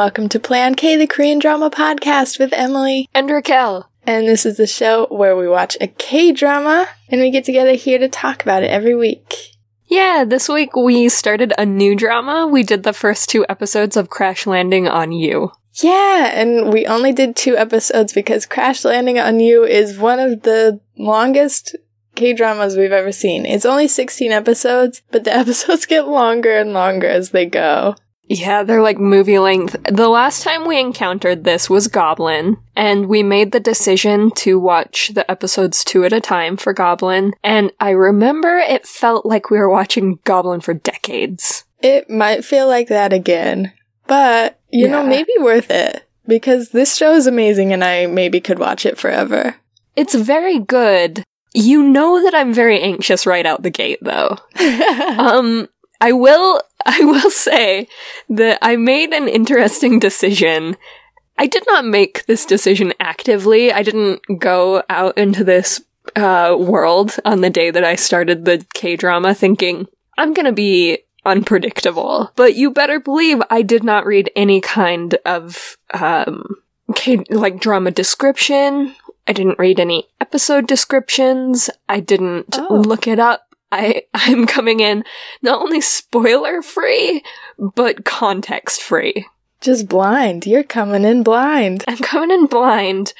welcome to Play on K, the Korean drama podcast with Emily. And Raquel. And this is the show where we watch a K drama and we get together here to talk about it every week. Yeah, this week we started a new drama. We did the first two episodes of Crash Landing on You. Yeah, and we only did two episodes because Crash Landing on You is one of the longest K dramas we've ever seen. It's only 16 episodes, but the episodes get longer and longer as they go. Yeah, they're like movie length. The last time we encountered this was Goblin, and we made the decision to watch the episodes two at a time for Goblin, and I remember it felt like we were watching Goblin for decades. It might feel like that again, but you know, maybe worth it because this show is amazing and I maybe could watch it forever. It's very good. You know that I'm very anxious right out the gate, though. um, I will, I will say that I made an interesting decision. I did not make this decision actively. I didn't go out into this uh, world on the day that I started the K drama thinking I'm gonna be unpredictable. But you better believe I did not read any kind of um, K like drama description. I didn't read any episode descriptions. I didn't Oh. look it up. I I'm coming in not only spoiler free, but context free. Just blind. You're coming in blind. I'm coming in blind.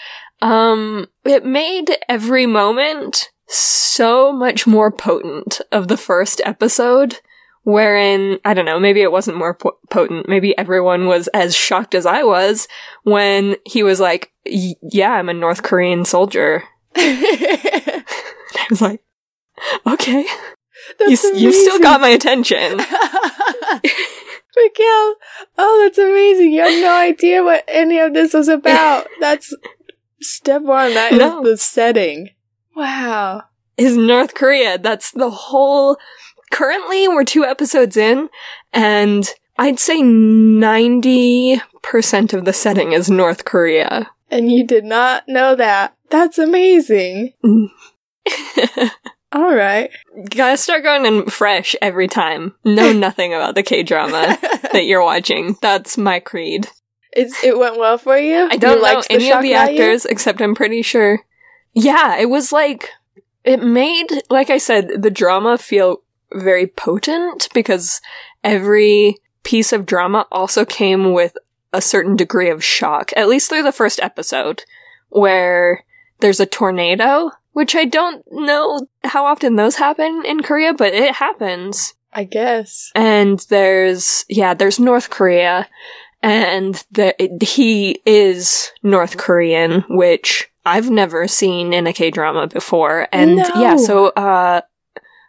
Um, it made every moment so much more potent of the first episode, wherein, I don't know, maybe it wasn't more po- potent. Maybe everyone was as shocked as I was when he was like, "Y- yeah, I'm a North Korean soldier. I was like, okay, you, That's you still got my attention. Raquel, oh, that's amazing. You have no idea what any of this was about. That's step one. That is No. the setting. Wow. is North Korea. That's the whole. Currently, we're two episodes in, and I'd say 90% of the setting is North Korea. And you did not know that. That's amazing. Mm. All right. Gotta start going in fresh every time. Know nothing about the K drama that you're watching. That's my creed. It's it went well for you. I don't you know any of the actors, except I'm pretty sure. Yeah, it was like. It made, like I said, the drama feel very potent because every piece of drama also came with a certain degree of shock, at least through the first episode, where there's a tornado, which I don't know how often those happen in Korea, but it happens. I guess. And there's, yeah, there's North Korea, and the, he is North Korean, which I've never seen in a K drama before. And No. yeah, so, uh,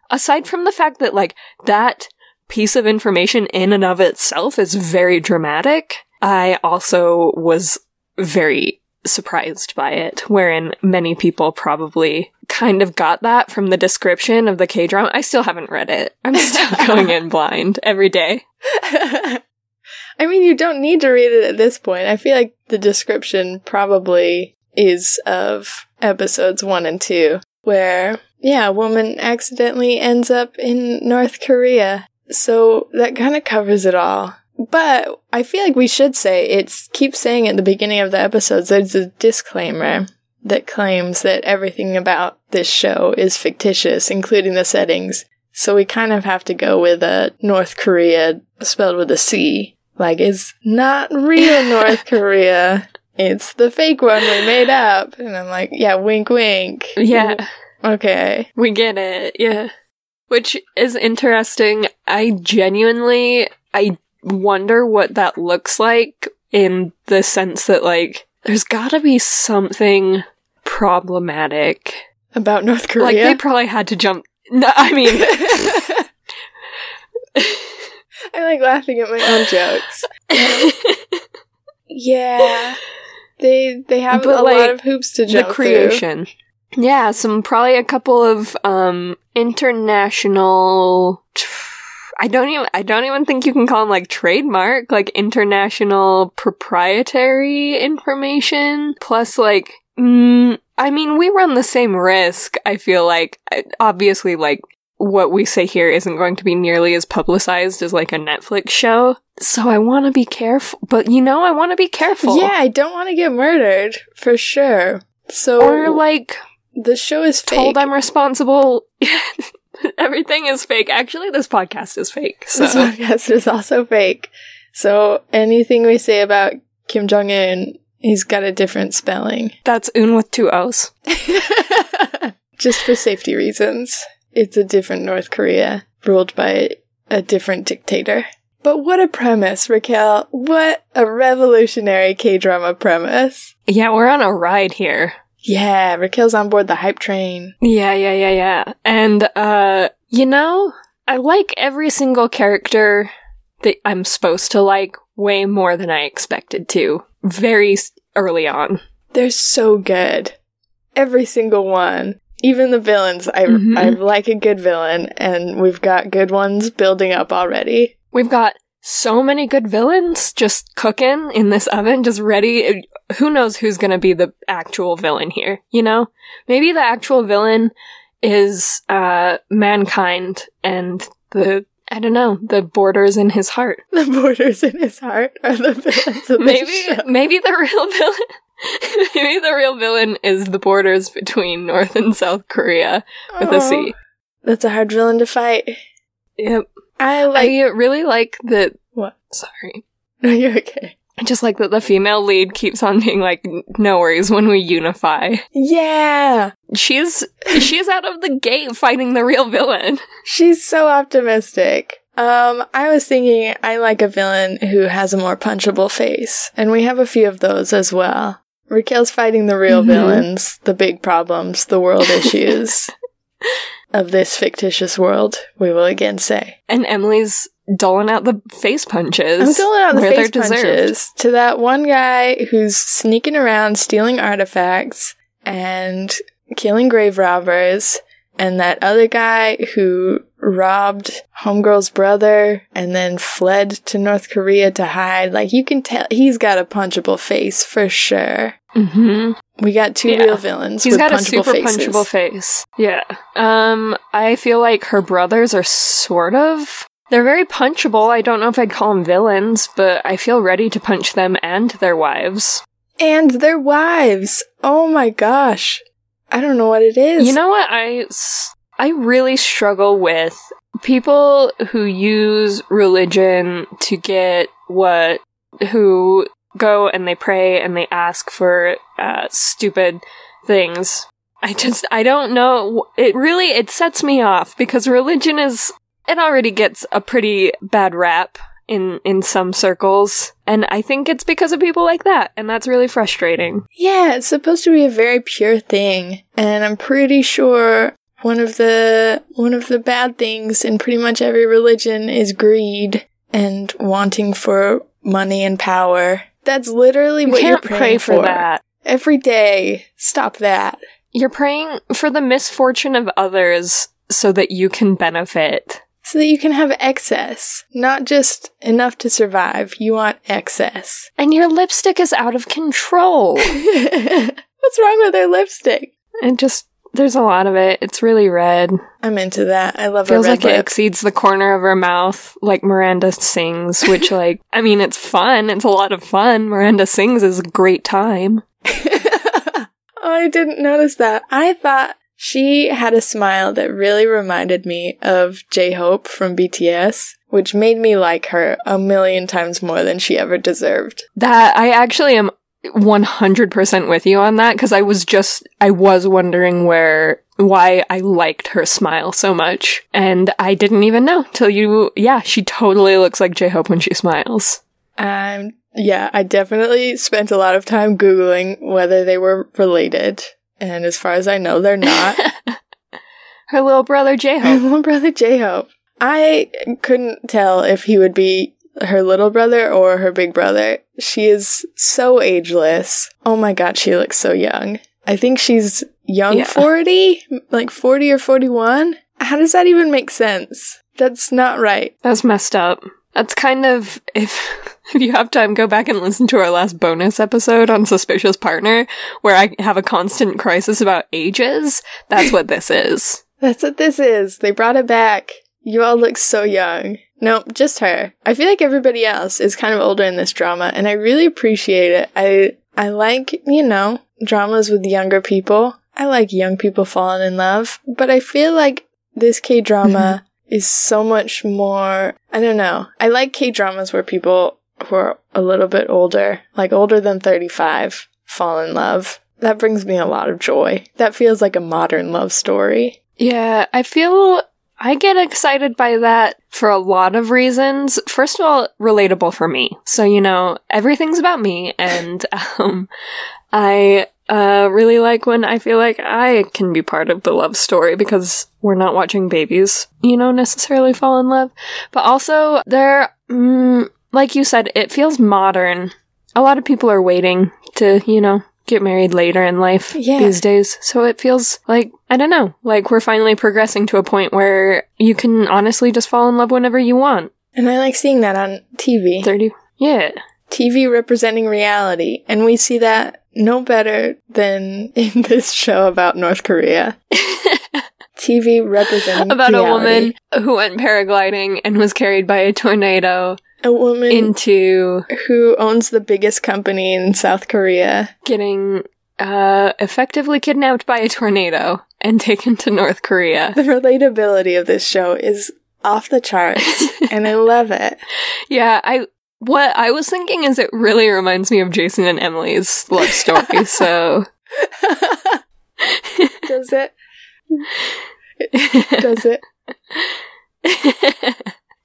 aside from the fact that, like, that piece of information in and of itself is very dramatic, I also was very surprised by it, wherein many people probably kind of got that from the description of the K drama. I still haven't read it. I'm still going in blind every day. I mean, you don't need to read it at this point. I feel like the description probably is of episodes one and two, where, yeah, a woman accidentally ends up in North Korea. So that kind of covers it all. But I feel like we should say it's keeps saying at the beginning of the episodes there's a disclaimer that claims that everything about this show is fictitious, including the settings. So we kind of have to go with a North Korea spelled with a C. Like it's not real North Korea. It's the fake one we made up. And I'm like, yeah, wink wink. Yeah, Okay. we get it. Yeah. Which is interesting. I genuinely, I wonder what that looks like in the sense that, like, there's gotta be something problematic. About North Korea. Like, they probably had to jump. No, I mean, I like laughing at my own jokes. Yeah. They they have But, a like, lot of hoops to the jump through. creation. Yeah, some probably a couple of um international I don't even I don't even think you can call them like trademark, like international proprietary information plus like mm, I mean, we run the same risk, I feel like. Obviously like what we say here isn't going to be nearly as publicized as like a Netflix show. So I want to be careful. But you know, I want to be careful. Yeah, I don't want to get murdered for sure. So Or like the show is fake. told I'm responsible. Everything is fake. Actually, this podcast is fake. So This podcast is also fake. So anything we say about Kim Jong Un, he's got a different spelling. that's Un with two O's. Just for safety reasons. It's a different North Korea ruled by a different dictator. But what a premise, Raquel. What a revolutionary K drama premise. Yeah, we're on a ride here. Yeah, Raquel's on board the hype train. Yeah, yeah, yeah, yeah. And, uh, you know, I like every single character that I'm supposed to like way more than I expected to. Very early on. They're so good. Every single one. Even the villains. I, Mhm. I like a good villain, and we've got good ones building up already. We've got so many good villains just cooking in this oven, just ready. Who knows who's gonna be the actual villain here, you know? Maybe the actual villain is, uh, mankind and the, I don't know, the borders in his heart. The borders in his heart are the villains of the maybe show. maybe the real villain maybe the real villain is the borders between North and South Korea with a Aw, C. That's a hard villain to fight. Yep. I like. I really like that What? sorry. No, you're okay. I just like that the female lead keeps on being like no worries when we unify. Yeah, She's she's out of the gate fighting the real villain. she's so optimistic. Um, I was thinking I like a villain who has a more punchable face, and we have a few of those as well. Raquel's fighting the real Mhm. villains, the big problems, the world issues of this fictitious world. We will again say. And Emily's doling out the face punches. I'm doling out the face they're deserved. punches to that one guy who's sneaking around stealing artifacts and killing grave robbers, and that other guy who robbed Homegirl's brother and then fled to North Korea to hide. Like, you can tell he's got a punchable face for sure. Mhm. We got two Yeah. real villains. He's got a super faces. punchable face. Yeah. Um, I feel like her brothers are sort of. They're very punchable. I don't know if I'd call them villains, but I feel ready to punch them and their wives. And their wives. Oh my gosh. I don't know what it is. You know what? I I really struggle with people who use religion to get what, who go and they pray and they ask for, uh, stupid things. I just, I don't know. It really, it sets me off because religion is, it already gets a pretty bad rap in, in some circles. And I think it's because of people like that. And that's really frustrating. Yeah, it's supposed to be a very pure thing, and I'm pretty sure one of the one of the bad things in pretty much every religion is greed and wanting for money and power. That's literally You what can't you're praying pray for that. Every day. Stop that. You're praying for the misfortune of others so that you can benefit. So that you can have excess, not just enough to survive. You want excess. And your lipstick is out of control. What's wrong with her lipstick? it just, there's a lot of it. It's really red. I'm into that. I love Feels like it exceeds the corner of her mouth, like Miranda sings, which, like, I mean, it's fun. It's a lot of fun. Miranda sings is a great time. I didn't notice that. I thought she had a smile that really reminded me of J Hope from BTS, which made me like her a million times more than she ever deserved. That, I actually am 100% with you on that, because I was just, I was wondering where, why I liked her smile so much. And I didn't even know till you, yeah, she totally looks like J-Hope when she smiles. Um, yeah, I definitely spent a lot of time Googling whether they were related. And as far as I know, they're not. Her little brother her J-Hope. little brother J Hope. I couldn't tell if he would be her little brother or her big brother. She is so ageless. Oh my god, she looks so young. I think she's young Yeah. 40, like 40 or 41. How does that even make sense? That's not right. That's messed up. That's kind of, if, if you have time, go back and listen to our last bonus episode on Suspicious Partner, where I have a constant crisis about ages. That's what this is. That's what this is. They brought it back. You all look so young. Nope, just her. I feel like everybody else is kind of older in this drama, and I really appreciate it. I I like, you know, dramas with younger people. I like young people falling in love, but I feel like this K drama mm-hmm. is so much more. I don't know. I like K dramas where people who are a little bit older, like older than 35, fall in love. That brings me a lot of joy. That feels like a modern love story. Yeah, I feel I get excited by that for a lot of reasons. First of all, relatable for me. So, you know, everything's about me and um I uh, really like when I feel like I can be part of the love story because we're not watching babies, you know, necessarily fall in love. But also, there, mm, like you said, it feels modern. A lot of people are waiting to, you know, get married later in life Yeah. these days. So it feels like, I don't know, like we're finally progressing to a point where you can honestly just fall in love whenever you want. And I like seeing that on TV. 30. Yeah. TV representing reality. And we see that no better than in this show about North Korea. TV representing About a woman who went paragliding and was carried by a tornado A woman into who owns the biggest company in South Korea. getting uh, effectively kidnapped by a tornado and taken to North Korea. The relatability of this show is off the charts, and I love it. Yeah, I what I was thinking is it really reminds me of Jason and Emily's love story. so Does it? Does it?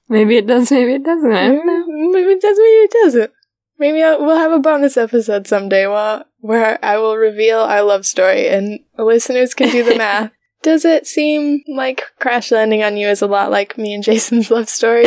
Maybe it does, maybe it doesn't. I don't know. Maybe it does, maybe it doesn't. Maybe I'll, we'll have a bonus episode someday where, where I will reveal our love story and listeners can do the math. Does it seem like Crash Landing on You is a lot like me and Jason's love story?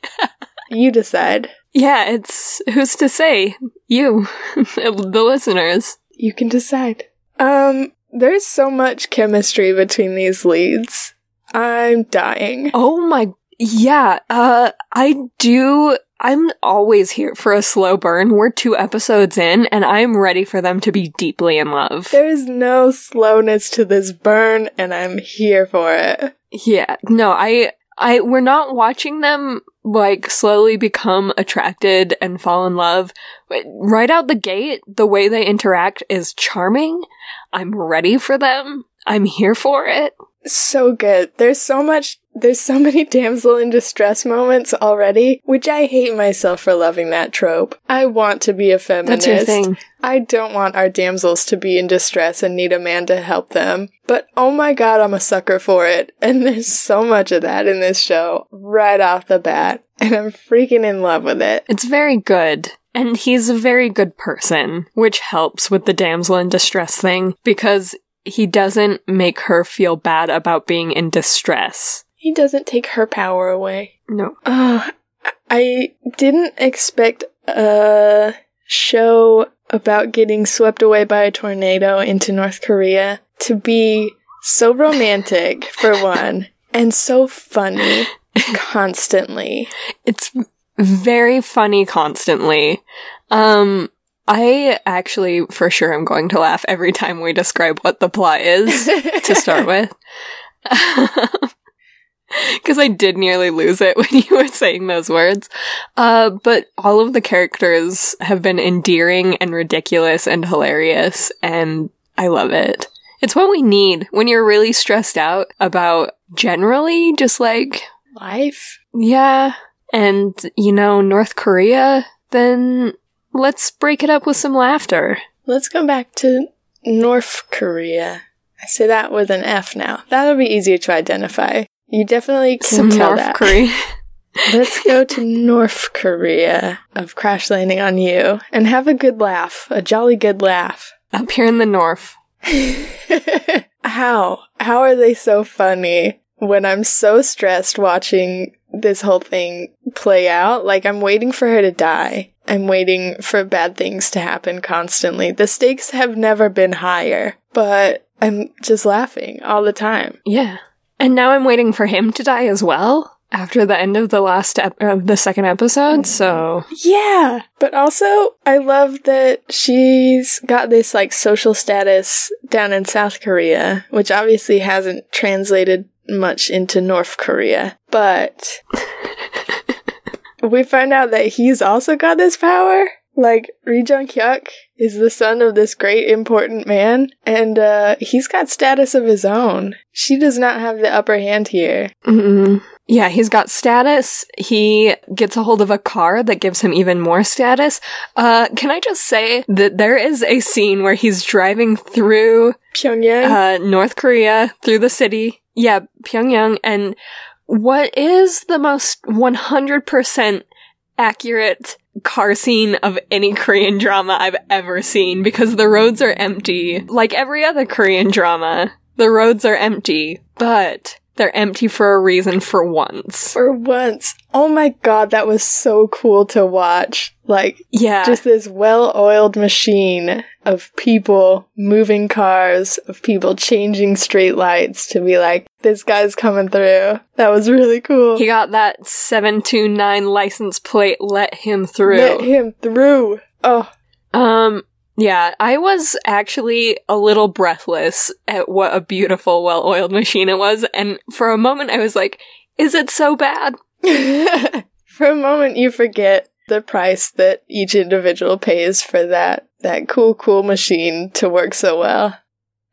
you decide. Yeah, it's who's to say? You, the listeners. You can decide. Um, there's so much chemistry between these leads. I'm dying. Oh my, yeah. Uh, I do. I'm always here for a slow burn. We're two episodes in, and I'm ready for them to be deeply in love. There's no slowness to this burn, and I'm here for it. Yeah, no, I, I, we're not watching them like slowly become attracted and fall in love. But right out the gate, the way they interact is charming. I'm ready for them. I'm here for it. So good. There's so much, there's so many damsel in distress moments already, which I hate myself for loving that trope. I want to be a feminist. That's your thing. I don't want our damsels to be in distress and need a man to help them. But oh my god, I'm a sucker for it. And there's so much of that in this show right off the bat. And I'm freaking in love with it. It's very good. And he's a very good person, which helps with the damsel in distress thing because he doesn't make her feel bad about being in distress. He doesn't take her power away. No. Uh, I didn't expect a show about getting swept away by a tornado into North Korea to be so romantic, for one, and so funny constantly. It's very funny constantly. Um, I actually, for sure, am going to laugh every time we describe what the plot is to start with. Because I did nearly lose it when you were saying those words. Uh, but all of the characters have been endearing and ridiculous and hilarious, and I love it. It's what we need when you're really stressed out about generally just like Life? yeah. And, you know, North Korea, then let's break it up with some laughter. Let's go back to North Korea. I say that with an F now. That'll be easier to identify. You definitely can Some tell North that. Korea. Let's go to North Korea of Crash Landing on You and have a good laugh, a jolly good laugh. Up here in the north. How? How are they so funny when I'm so stressed watching this whole thing play out? Like, I'm waiting for her to die. I'm waiting for bad things to happen constantly. The stakes have never been higher, but I'm just laughing all the time. Yeah. And now I'm waiting for him to die as well. after the end of the last ep- of the second episode, so Yeah, but also I love that she's got this like social status down in South Korea, which obviously hasn't translated much into North Korea. But we find out that he's also got this power. Like Ri Jung Hyuk is the son of this great important man, and uh, he's got status of his own. She does not have the upper hand here. Mm-mm. Yeah, he's got status. He gets a hold of a car that gives him even more status. Uh, can I just say that there is a scene where he's driving through Pyongyang. uh, North Korea, through the city. Yeah, Pyongyang. And what is the most 100% accurate car scene of any Korean drama I've ever seen because the roads are empty. Like every other Korean drama, the roads are empty, but they're empty for a reason for once. For once. Oh my god, that was so cool to watch. Like, Yeah. just this well oiled machine of people moving cars, of people changing street lights to be like, this guy's coming through. That was really cool. he got that 729 license plate let him through. Let him through. Oh, Um, yeah, I was actually a little breathless at what a beautiful, well oiled machine it was, and for a moment I was like, is it so bad? for a moment you forget the price that each individual pays for that that cool cool machine to work so well.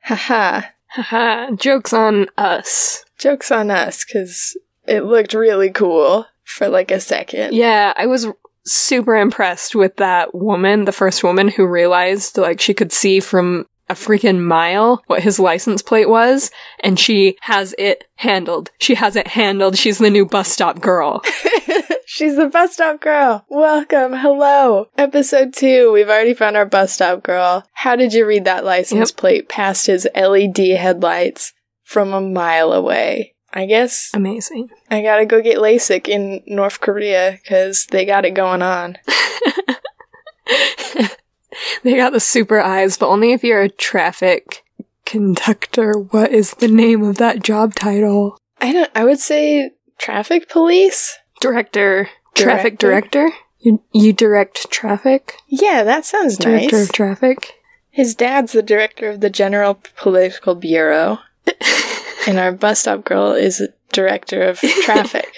Haha. Haha, joke's on us. Joke's on us cuz it looked really cool for like a second. Yeah, I was super impressed with that woman, the first woman who realized like she could see from a freaking mile what his license plate was, and she has it handled. She has it handled. She's the new bus stop girl. She's the bus stop girl. Welcome. Hello. Episode two. We've already found our bus stop girl. How did you read that license Yep. plate past his LED headlights from a mile away? I guess Amazing. I gotta go get LASIK in North Korea because they got it going on. They got the super eyes, but only if you're a traffic conductor. What is the name of that job title? I don't. I would say traffic police. Director. Traffic Director? director? You, you direct traffic? Yeah, that sounds Director nice. of traffic? His dad's the director of the General Political Bureau, and our bus stop girl is director of traffic.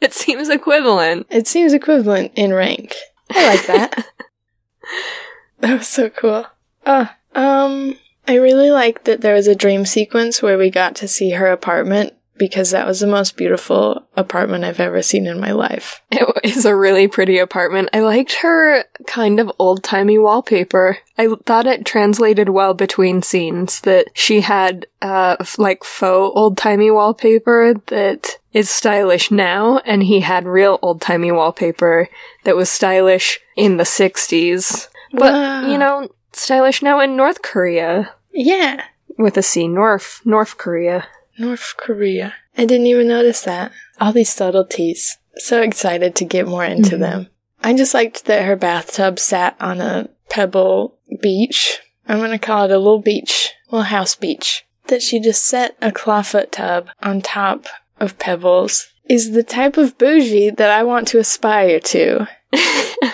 It seems equivalent. It seems equivalent in rank. I like that. That was so cool. Uh, um, I really liked that there was a dream sequence where we got to see her apartment because that was the most beautiful apartment I've ever seen in my life. It is a really pretty apartment. I liked her kind of old timey wallpaper. I thought it translated well between scenes that she had, uh, like faux old timey wallpaper that is stylish now, and he had real old timey wallpaper that was stylish in the 60s. But, Wow. you know, stylish now in North Korea. Yeah, With a C, North, North Korea. North Korea. I didn't even notice that. All these subtleties. So excited to get more into Mhm. them. I just liked that her bathtub sat on a pebble beach. I'm gonna call it a little beach, little house beach. That she just set a clawfoot tub on top of pebbles is the type of bougie that I want to aspire to.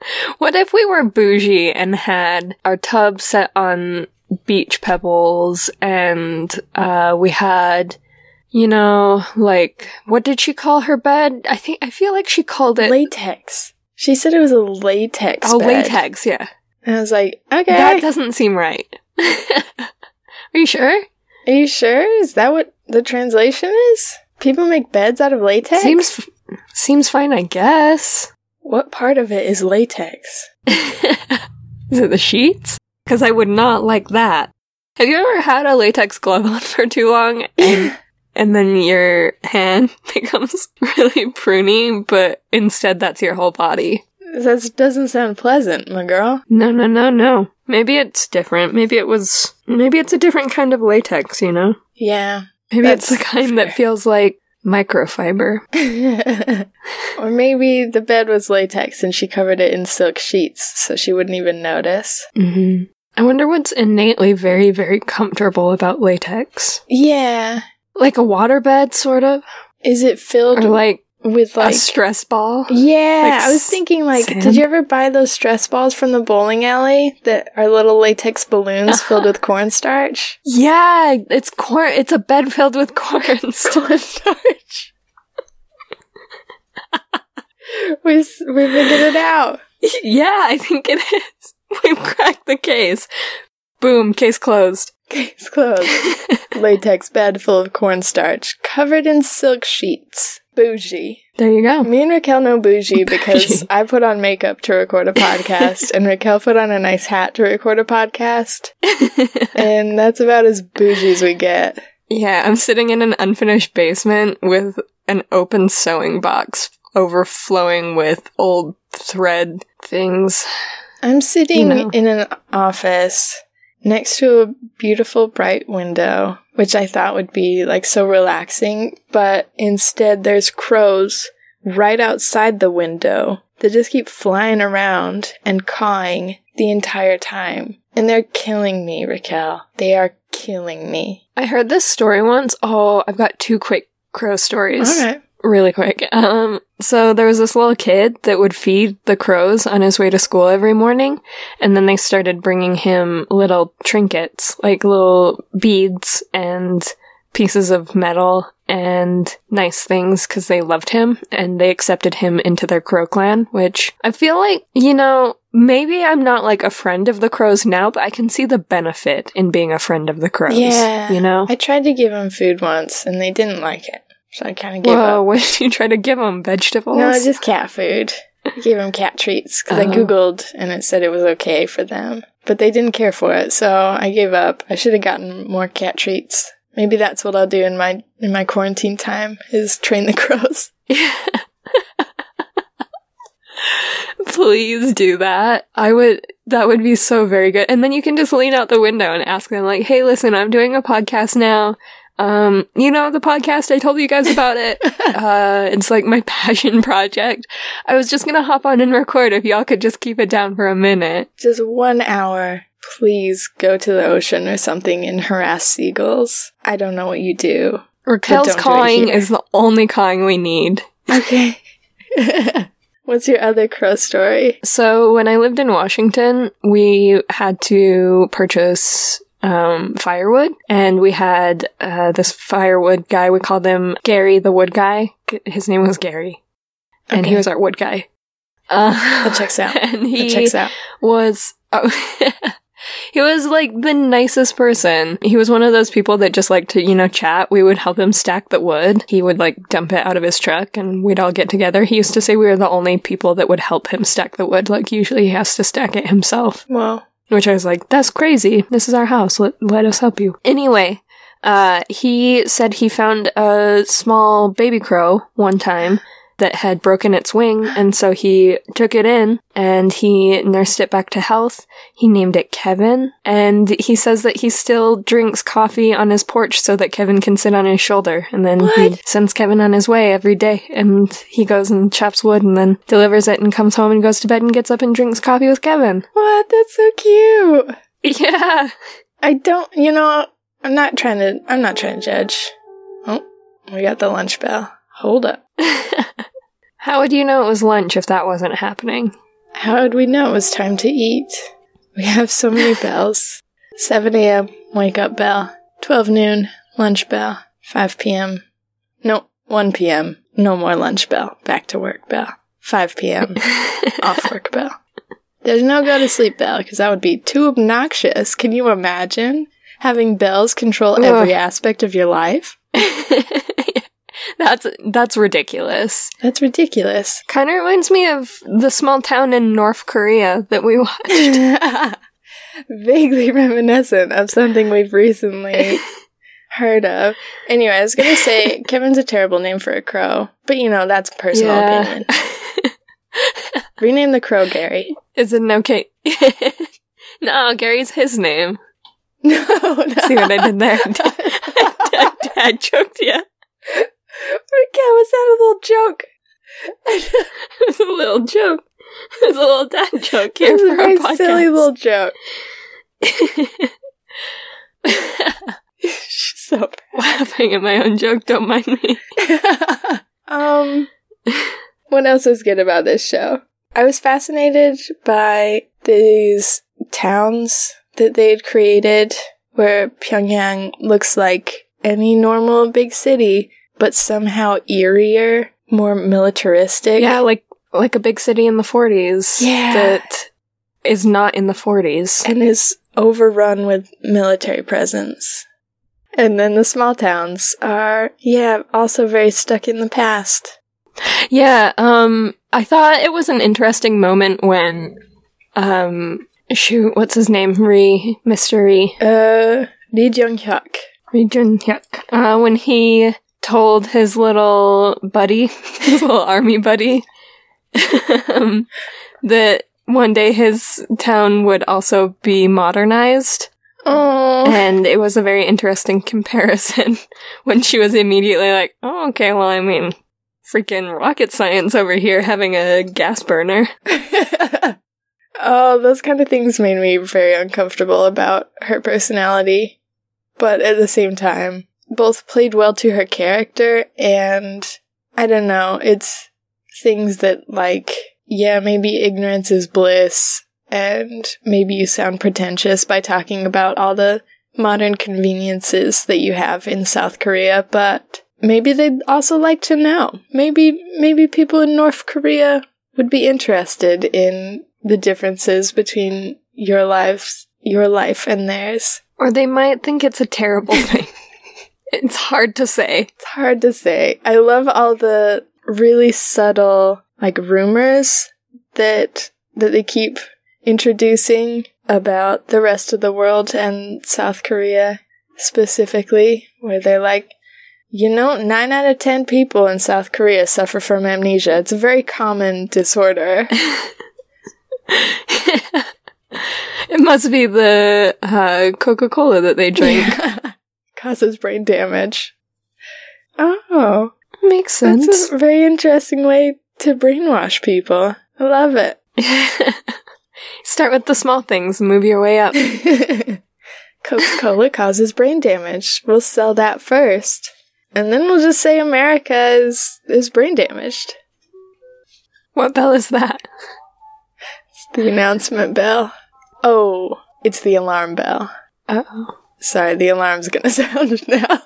What if we were bougie and had our tub set on beach pebbles and uh, we had, you know, like, what did she call her bed? I think, I feel like she called it. Latex. She said it was a latex. oh, bed. latex, yeah. And I was like, okay. That doesn't seem right. Are you sure? Are you sure? Is that what the translation is? People make beds out of latex? Seems, seems fine, I guess. What part of it is latex? Is it the sheets? Because I would not like that. Have you ever had a latex glove on for too long and and then your hand becomes really pruny, but instead that's your whole body? That doesn't sound pleasant, my girl. No, no, no, no. Maybe it's different. Maybe it was. Maybe it's a different kind of latex. You know. Yeah. Maybe it's the kind fair. that feels like microfiber. or maybe the bed was latex and she covered it in silk sheets so she wouldn't even notice. hmm I wonder what's innately very, very comfortable about latex. Yeah. Like a waterbed, sort of. Is it filled Or like, with a stress ball. Yeah, Like I was thinking like, sand? did you ever buy those stress balls from the bowling alley that are little latex balloons filled with cornstarch? Yeah, it's corn. It's a bed filled with corns. Cornstarch. we we figured it out. yeah, I think it is. We've cracked the case. Boom, case closed. Case closed. Latex bed full of cornstarch, covered in silk sheets. Bougie. There you go. Me and Raquel know bougie because Bougie. I put on makeup to record a podcast, and Raquel put on a nice hat to record a podcast, and that's about as bougie as we get. Yeah, I'm sitting in an unfinished basement with an open sewing box overflowing with old thread things. I'm sitting You know. in an office next to a beautiful bright window, which I thought would be like so relaxing, but instead there's crows right outside the window that just keep flying around and cawing the entire time. And they're killing me, Raquel. They are killing me. I heard this story once. Oh, I've got two quick crow stories. All right. Really quick. Um, so there was this little kid that would feed the crows on his way to school every morning, and then they started bringing him little trinkets, like little beads and pieces of metal and nice things because they loved him and they accepted him into their crow clan, which I feel like, you know, maybe I'm not like a friend of the crows now, but I can see the benefit in being a friend of the crows. Yeah. You know? I tried to give them food once and they didn't like it. So I kind of gave Whoa, up. what did you try to give them? Vegetables? No, just cat food. I gave them cat treats because I Oh. googled and it said it was okay for them, but they didn't care for it, so I gave up. I should have gotten more cat treats. Maybe that's what I'll do in my in my quarantine time is train the crows. Please do that. I would, that would be so very good. And then you can just lean out the window and ask them like, hey, listen, I'm doing a podcast now. Um, you know, the podcast, I told you guys about it. uh, it's like my passion project. I was just gonna hop on and record if y'all could just keep it down for a minute. Just one hour. Please go to the ocean or something and harass seagulls. I don't know what you do. Raquel's don't do it cawing is the only cawing we need. Okay. What's your other crow story? So when I lived in Washington, we had to purchase um, firewood, and we had uh, this firewood guy. We called him Gary, the wood guy. His name was Gary, and he was our wood guy. Uh, That checks out. And That he checks out. was. Oh, he was like the nicest person. He was one of those people that just like to, you know, chat. We would help him stack the wood. He would like dump it out of his truck and we'd all get together. He used to say we were the only people that would help him stack the wood. Like usually he has to stack it himself. Well, Which I was like, that's crazy. This is our house. Let, let us help you. Anyway, uh, he said he found a small baby crow one time that had broken its wing, and so he took it in and he nursed it back to health. He named it Kevin, and he says that he still drinks coffee on his porch so that Kevin can sit on his shoulder, and then he sends Kevin on his way every day, and he goes and chops wood and then delivers it and comes home and goes to bed and gets up and drinks coffee with Kevin. what? That's so cute. Yeah. I don't, you know, I'm not trying to, I'm not trying to judge. Oh, we got the lunch bell. Hold up. How would you know it was lunch if that wasn't happening? How would we know it was time to eat? We have so many bells. 7 a.m., wake up bell. 12 noon, lunch bell. 5 p.m., no, 1 p.m., no more lunch bell. Back to work bell. 5 p.m., off work bell. There's no go to sleep bell because that would be too obnoxious. Can you imagine having bells control every aspect of your life? That's that's ridiculous. That's ridiculous. Kind of reminds me of the small town in North Korea that we watched. Vaguely reminiscent of something we've recently heard of. Anyway, I was gonna say Kevin's a terrible name for a crow, but you know that's personal Yeah. opinion. Rename the crow Gary. Is it okay? no, Gary's his name. No, no. See what I did there? I dad joked you. Raquel, was that a little joke? It was a little joke. It was a little dad joke here It was for a our podcast. silly little joke. She's so laughing at my own joke. Don't mind me. um, what else is good about this show? I was fascinated by these towns that they had created where Pyongyang looks like any normal big city, but somehow eerier, more militaristic. Yeah, like like a big city in the 40s. Yeah. That is not in the 40s. and is overrun with military presence. And then the small towns are, yeah, also very stuck in the past. Yeah, um, I thought it was an interesting moment when, um, shoot, what's his name? Ri, mystery. Ri, Uh, Lee Jung Hyuk. Ri Jun Hyuk, uh, when he told his little buddy, his little army buddy, um, that one day his town would also be modernized. Oh, And it was a very interesting comparison when she was immediately like, oh, okay, well, I mean, freaking rocket science over here having a gas burner. oh, those kind of things made me very uncomfortable about her personality. But at the same time, both played well to her character, and I don't know, it's things that, like, yeah, maybe ignorance is bliss, and maybe you sound pretentious by talking about all the modern conveniences that you have in South Korea, but maybe they'd also like to know. Maybe, maybe people in North Korea would be interested in the differences between your lives, your life and theirs. Or they might think it's a terrible thing. It's hard to say. It's hard to say. I love all the really subtle like rumors that that they keep introducing about the rest of the world and South Korea specifically, where they're like, you know, nine out of ten people in South Korea suffer from amnesia. It's a very common disorder. It must be the uh, Coca Cola that they drink. Causes brain damage. Oh, Makes sense. that's a very interesting way to brainwash people. I love it. Start with the small things, move your way up. Coca Cola causes brain damage. We'll sell that first. And then we'll just say America is, is brain damaged. What bell is that? It's the announcement bell. Oh, it's the alarm bell. Oh. Sorry, the alarm's gonna sound now.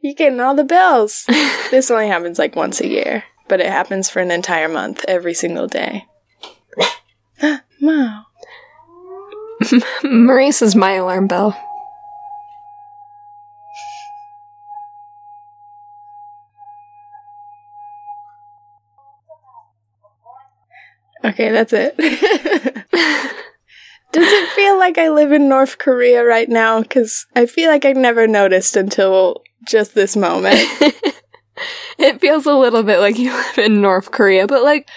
You're getting all the bells. this only happens like once a year, but it happens for an entire month, every single day. wow. Maurice is my alarm bell. Okay, that's it. Does it like I live in North Korea right now? Because I feel like I never noticed until just this moment. It feels a little bit like you live in North Korea, but like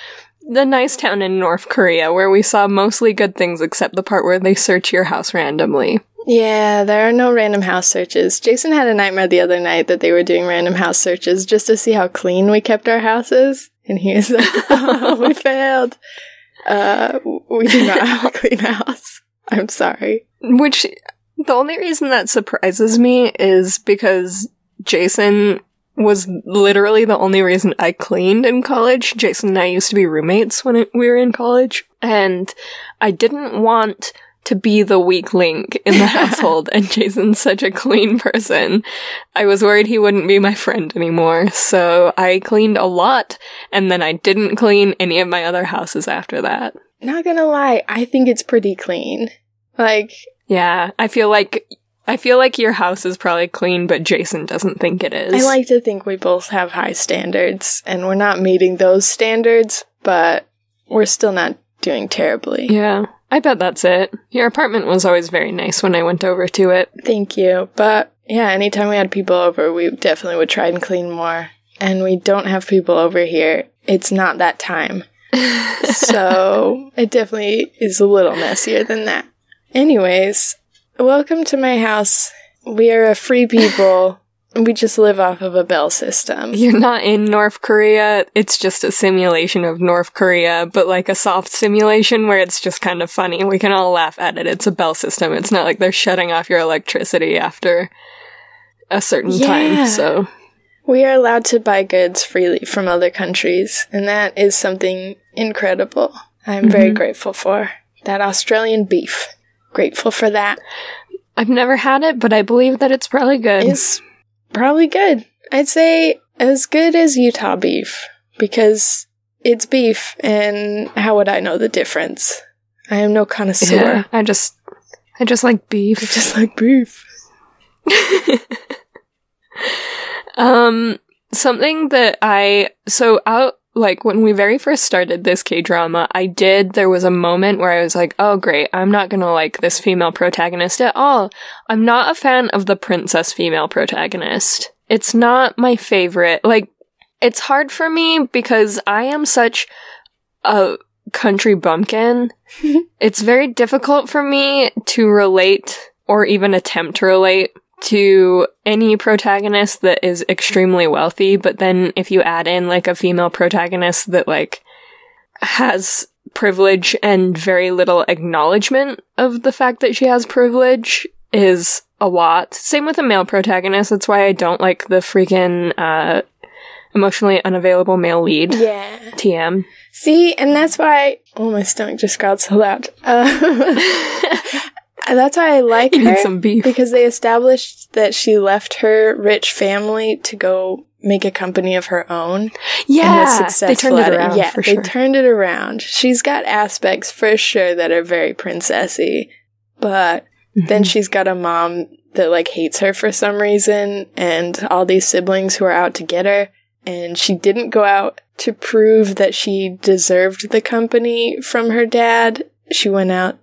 the nice town in North Korea where we saw mostly good things except the part where they search your house randomly. yeah, there are no random house searches. Jason had a nightmare the other night that they were doing random house searches just to see how clean we kept our houses. And he was like, oh, we failed. Uh, we do not have a clean house. I'm sorry. Which the only reason that surprises me is because Jason was literally the only reason I cleaned in college. Jason and I used to be roommates when we were in college, and I didn't want to be the weak link in the household, and Jason's such a clean person. I was worried he wouldn't be my friend anymore, so I cleaned a lot, and then I didn't clean any of my other houses after that. Not gonna lie, I think it's pretty clean. Like, Yeah, I feel like I feel like your house is probably clean, but Jason doesn't think it is. I like to think we both have high standards, and we're not meeting those standards, but we're still not doing terribly. Yeah, I bet that's it. Your apartment was always very nice when I went over to it. Thank you. But yeah, anytime we had people over, we definitely would try and clean more. And we don't have people over here. It's not that time. So it definitely is a little messier than that. Anyways, welcome to my house. We are a free people. We just live off of a bell system. You're not in North Korea. It's just a simulation of North Korea, but like a soft simulation where it's just kind of funny. We can all laugh at it. It's a bell system. It's not like they're shutting off your electricity after a certain Yeah. time. So We are allowed to buy goods freely from other countries, and that is something incredible. I'm very Mhm. grateful for that Australian beef. Grateful for that. I've never had it, but I believe that it's probably good. It's probably good. I'd say as good as Utah beef because it's beef, and how would I know the difference? I am no connoisseur. yeah, I just, I just like I beef. just like beef. um, something that I so out like when we very first started this K drama, I did. There was a moment where I was like, "Oh, great! I'm not gonna like this female protagonist at all. I'm not a fan of the princess female protagonist. It's not my favorite. Like, it's hard for me because I am such a country bumpkin. it's very difficult for me to relate or even attempt to relate to any protagonist that is extremely wealthy, but then if you add in like a female protagonist that like has privilege and very little acknowledgement of the fact that she has privilege is a lot. Same with a male protagonist. That's why I don't like the freaking uh emotionally unavailable male lead. Yeah. TM. See, and that's why. Oh, my stomach just got so loud. Uh, that's why I like You her need some beef. because they established that she left her rich family to go make a company of her own. Yeah, they turned it around Yeah, they sure. turned it around. She's got aspects for sure that are very princessy, but then Mhm. she's got a mom that like hates her for some reason and all these siblings who are out to get her and she didn't go out to prove that she deserved the company from her dad she went out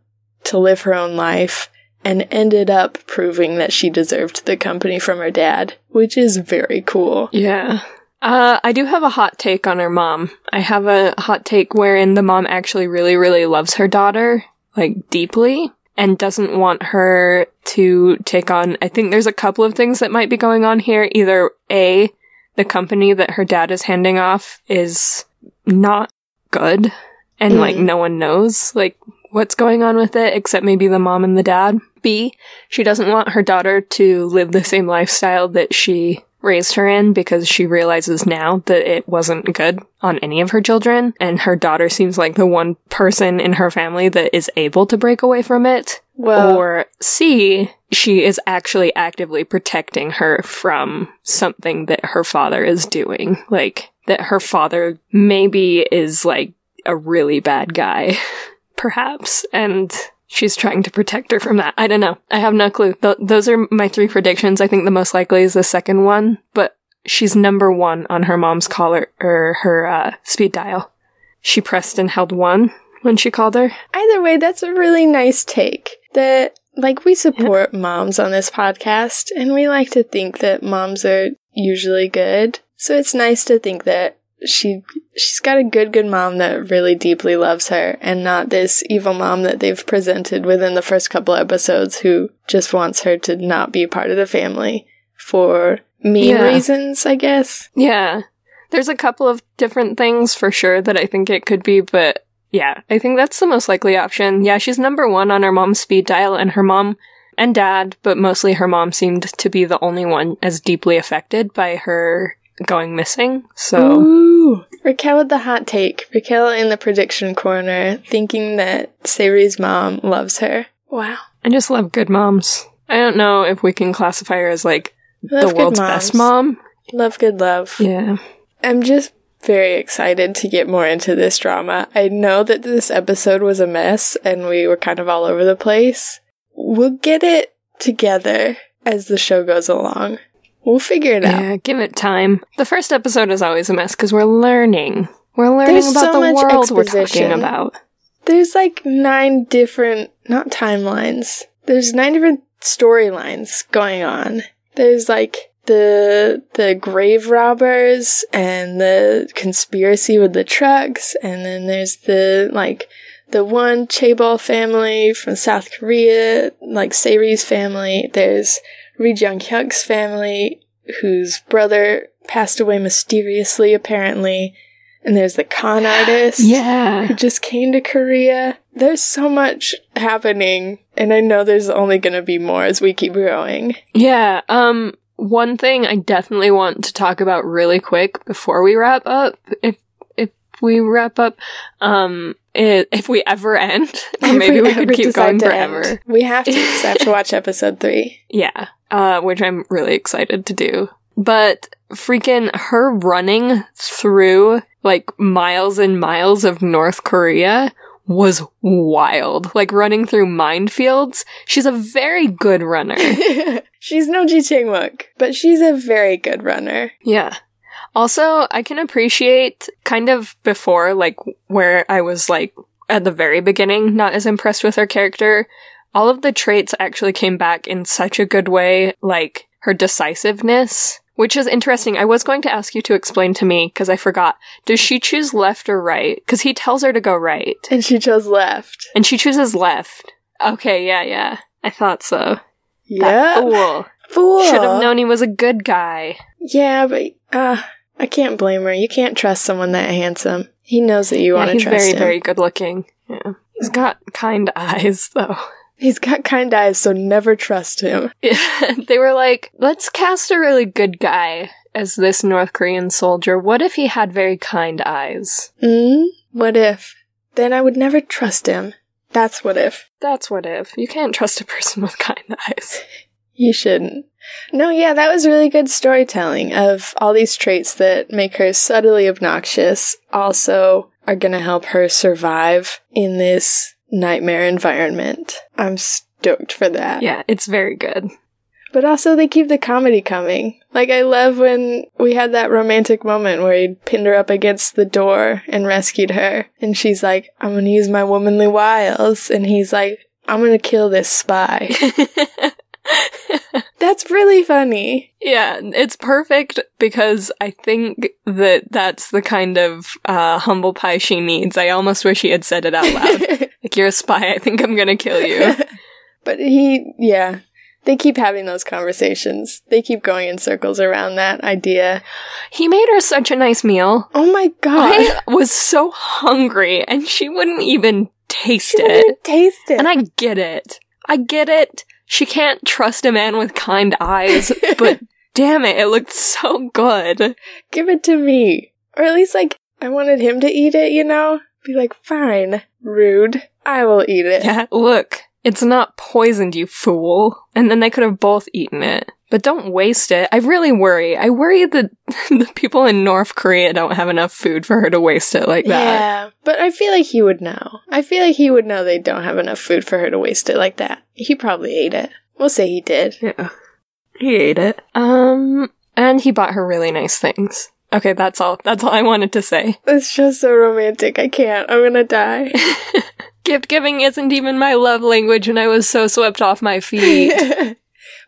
to live her own life and ended up proving that she deserved the company from her dad which is very cool Yeah. Uh, I do have a hot take on her mom. I have a hot take wherein the mom actually really, really loves her daughter, like deeply, and doesn't want her to take on. I think there's a couple of things that might be going on here. Either A, the company that her dad is handing off is not good, and like Mm. no one knows, like, what's going on with it except maybe the mom and the dad. B, she doesn't want her daughter to live the same lifestyle that she raised her in because she realizes now that it wasn't good on any of her children and her daughter seems like the one person in her family that is able to break away from it well or C she is actually actively protecting her from something that her father is doing like that her father maybe is like a really bad guy perhaps and she's trying to protect her from that. I don't know. I have no clue. Th- those are my three predictions. I think the most likely is the second one but she's number one on her mom's caller or her uh, speed dial. She pressed and held one when she called her. Either way, that's a really nice take. That, like, we support moms on this podcast, and we like to think that moms are usually good. So it's nice to think that she she's got a good good mom that really deeply loves her and not this evil mom that they've presented within the first couple episodes who just wants her to not be part of the family for mean Yeah. reasons, I guess. Yeah. There's a couple of different things for sure that I think it could be, but yeah, I think that's the most likely option. Yeah, she's number one on her mom's speed dial, and her mom and dad, but mostly her mom seemed to be the only one as deeply affected by her going missing. So, Ooh. Raquel with the hot take. Raquel in the prediction corner, thinking that Se-ri's mom loves her. Wow. I just love good moms. I don't know if we can classify her as like Love the world's moms. best mom. Love good love. Yeah. I'm just very excited to get more into this drama. I know that this episode was a mess and we were kind of all over the place. We'll get it together as the show goes along. We'll figure it out. Yeah, give it time. The first episode is always a mess because we're learning. We're learning There's about so the world we're talking about. There's like nine different, not timelines. There's nine different storylines going on. There's like the the grave robbers and the conspiracy with the trucks, and then there's the like the one Chaebol family from South Korea, like Se-ri's family. There's Ri Jung Hyuk's family, whose brother passed away mysteriously, apparently. And there's the con artist Yeah. who just came to Korea. There's so much happening, and I know there's only gonna be more as we keep growing. Yeah, um one thing I definitely want to talk about really quick before we wrap up, if if we wrap up, um, if we ever end, maybe we, ever could keep going forever. end. We have to, 'cause I have to watch episode three. Yeah, uh, which I'm really excited to do. But freaking her running through like miles and miles of North Korea was wild. Like running through minefields. She's a very good runner. she's no Ji Chang Wook, but she's a very good runner. yeah. Also, I can appreciate kind of before, like where I was like at the very beginning, not as impressed with her character. All of the traits actually came back in such a good way, like her decisiveness, which is interesting. I was going to ask you to explain to me because I forgot. Does she choose left or right? Because he tells her to go right, And she chose left. and she chooses left. Okay, yeah, yeah. I thought so. That Yeah. fool. Fool. Should have known he was a good guy. Yeah, but uh, I can't blame her. You can't trust someone that handsome. He knows that you Yeah, want to he's trust very, him. very good looking. Yeah. He's got kind eyes, though. He's got kind eyes, so never trust him. they were like, let's cast a really good guy as this North Korean soldier. What if he had very kind eyes? Hmm? What if? Then I would never trust him. That's what if. That's what if. You can't trust a person with kind eyes. You shouldn't. No, yeah, that was really good storytelling of all these traits that make her subtly obnoxious, also are gonna help her survive in this nightmare environment. I'm stoked for that. Yeah, it's very good. But also, they keep the comedy coming. Like, I love when we had that romantic moment where he pinned her up against the door and rescued her. And she's like, I'm gonna use my womanly wiles. And he's like, I'm gonna kill this spy. That's really funny. yeah, it's perfect because I think that that's the kind of uh, humble pie she needs. I almost wish he had said it out loud. like, you're a spy, I think I'm gonna kill you. but he, yeah. They keep having those conversations. They keep going in circles around that idea. he made her such a nice meal. Oh my god. I was so hungry and she wouldn't even taste She it. taste it. And I get it. I get it. She can't trust a man with kind eyes, but damn it, it looked so good. Give it to me. Or at least, like, I wanted him to eat it, you know? Be like, fine, rude. I will eat it. Yeah, look, it's not poisoned, you fool. And then they could have both eaten it. But don't waste it. I really worry. I worry that the people in North Korea don't have enough food for her to waste it like that. Yeah, but I feel like he would know. I feel like he would know they don't have enough food for her to waste it like that. He probably ate it. We'll say he did. Yeah. He ate it. Um, and he bought her really nice things. Okay, that's all. That's all I wanted to say. It's just so romantic. I can't. I'm gonna die. Gift giving isn't even my love language, and I was so swept off my feet.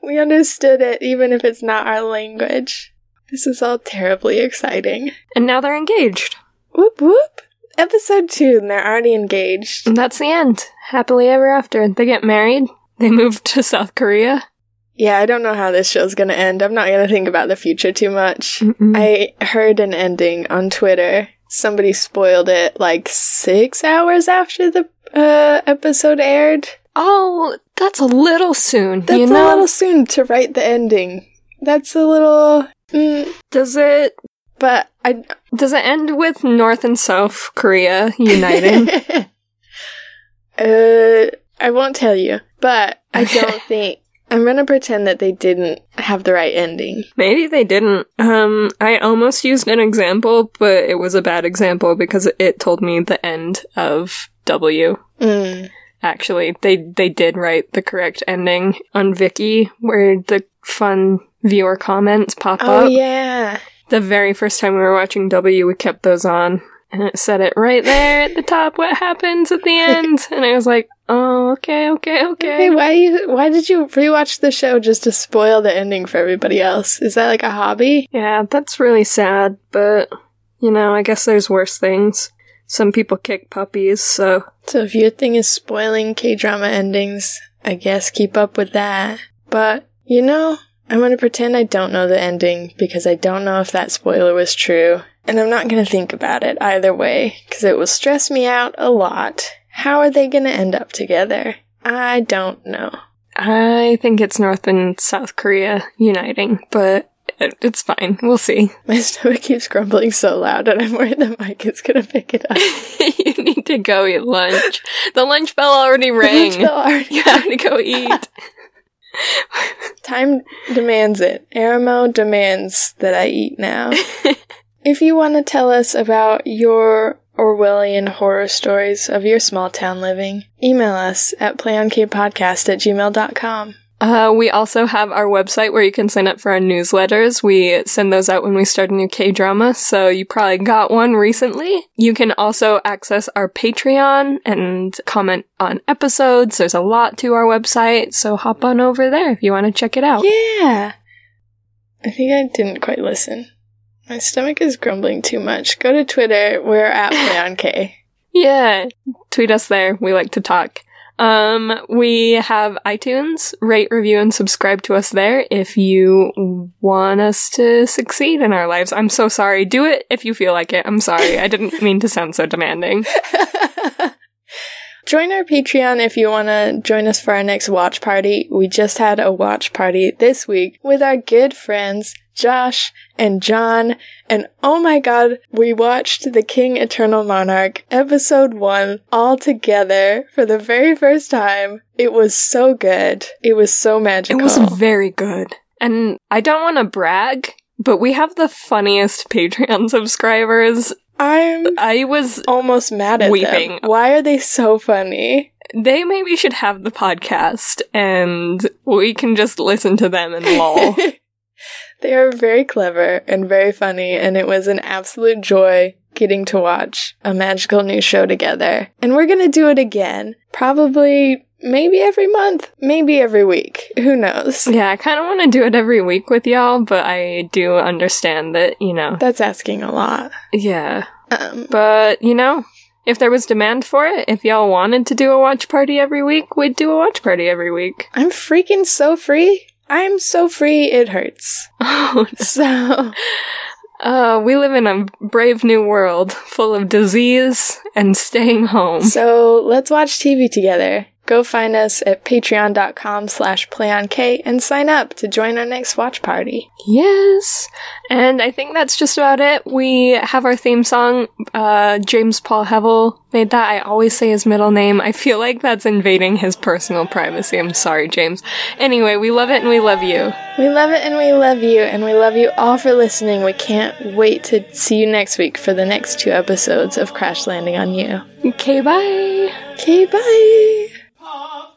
We understood it, even if it's not our language. This is all terribly exciting. and now they're engaged. Whoop whoop. Episode two, and they're already engaged. And that's the end. Happily ever after. They get married. They move to South Korea. Yeah, I don't know how this show's gonna end. I'm not gonna think about the future too much. Mm-mm. I heard an ending on Twitter. Somebody spoiled it like six hours after the uh, episode aired. Oh, that's a little soon. That's you know? a little soon to write the ending. That's a little. Mm, Does it but I. does it end with North and South Korea uniting? uh, I won't tell you, but I don't think. I'm gonna pretend that they didn't have the right ending. Maybe they didn't. Um, I almost used an example, but it was a bad example because it told me the end of W. Mm. Actually, they they did write the correct ending on Viki, where the fun viewer comments pop Oh up. yeah. The very first time we were watching W, we kept those on, and it said it right there at the top. What happens at the end? and I was like, oh, okay, okay, Hey, okay. why you? Why did you rewatch the show just to spoil the ending for everybody else? Is that like a hobby? Yeah, that's really sad, but you know, I guess there's worse things. Some people kick puppies, so So if your thing is spoiling K drama endings, I guess keep up with that. But you know, I'm gonna pretend I don't know the ending because I don't know if that spoiler was true, and I'm not gonna think about it either way because it will stress me out a lot. How are they gonna end up together? I don't know. I think it's North and South Korea uniting, but it's fine. We'll see. My stomach keeps grumbling so loud, and I'm worried the mic is gonna pick it up. you need to go eat lunch. The lunch bell already rang. Lunch bell already- You have to go eat. Time demands it. Aramo demands that I eat now. if you want to tell us about your Orwellian horror stories of your small town living, email us at playonkpodcast at gmail.com. Uh, we also have our website where you can sign up for our newsletters. We send those out when we start a new K drama, so you probably got one recently. You can also access our Patreon and comment on episodes. There's a lot to our website, so hop on over there if you want to check it out. Yeah. I think I didn't quite listen. My stomach is grumbling too much. Go to Twitter. We're at PlayOnK. Yeah, tweet us there. We like to talk. Um, we have iTunes. Rate, review, and subscribe to us there if you want us to succeed in our lives. I'm so sorry. Do it if you feel like it. I'm sorry. I didn't mean to sound so demanding. Join our Patreon if you want to join us for our next watch party. We just had a watch party this week with our good friends Josh and John. And oh my god, we watched The King Eternal Monarch episode one all together for the very first time. It was so good. It was so magical. It was very good. And I don't want to brag, but we have the funniest Patreon subscribers. I'm I was. almost mad at Weeping. them. Why are they so funny? They maybe should have the podcast and we can just listen to them and lol. they are very clever and very funny, and it was an absolute joy getting to watch a magical new show together. And we're gonna do it again. Probably, maybe every month, maybe every week. Who knows? Yeah, I kind of want to do it every week with y'all, but I do understand that, you know. That's asking a lot. Yeah. Um, But, you know, if there was demand for it, if y'all wanted to do a watch party every week, we'd do a watch party every week. I'm freaking so free. I'm so free, it hurts. Oh, So, uh, we live in a brave new world full of disease and staying home. so let's watch TV together. Go find us at patreon.com slash playonk and sign up to join our next watch party. Yes. And I think that's just about it. We have our theme song. Uh, James Paul Hevel made that. I always say his middle name. I feel like that's invading his personal privacy. I'm sorry, James. Anyway, we love it and we love you. We love it and we love you, and we love you all for listening. We can't wait to see you next week for the next two episodes of Crash Landing on You. Okay, bye. Okay, bye up.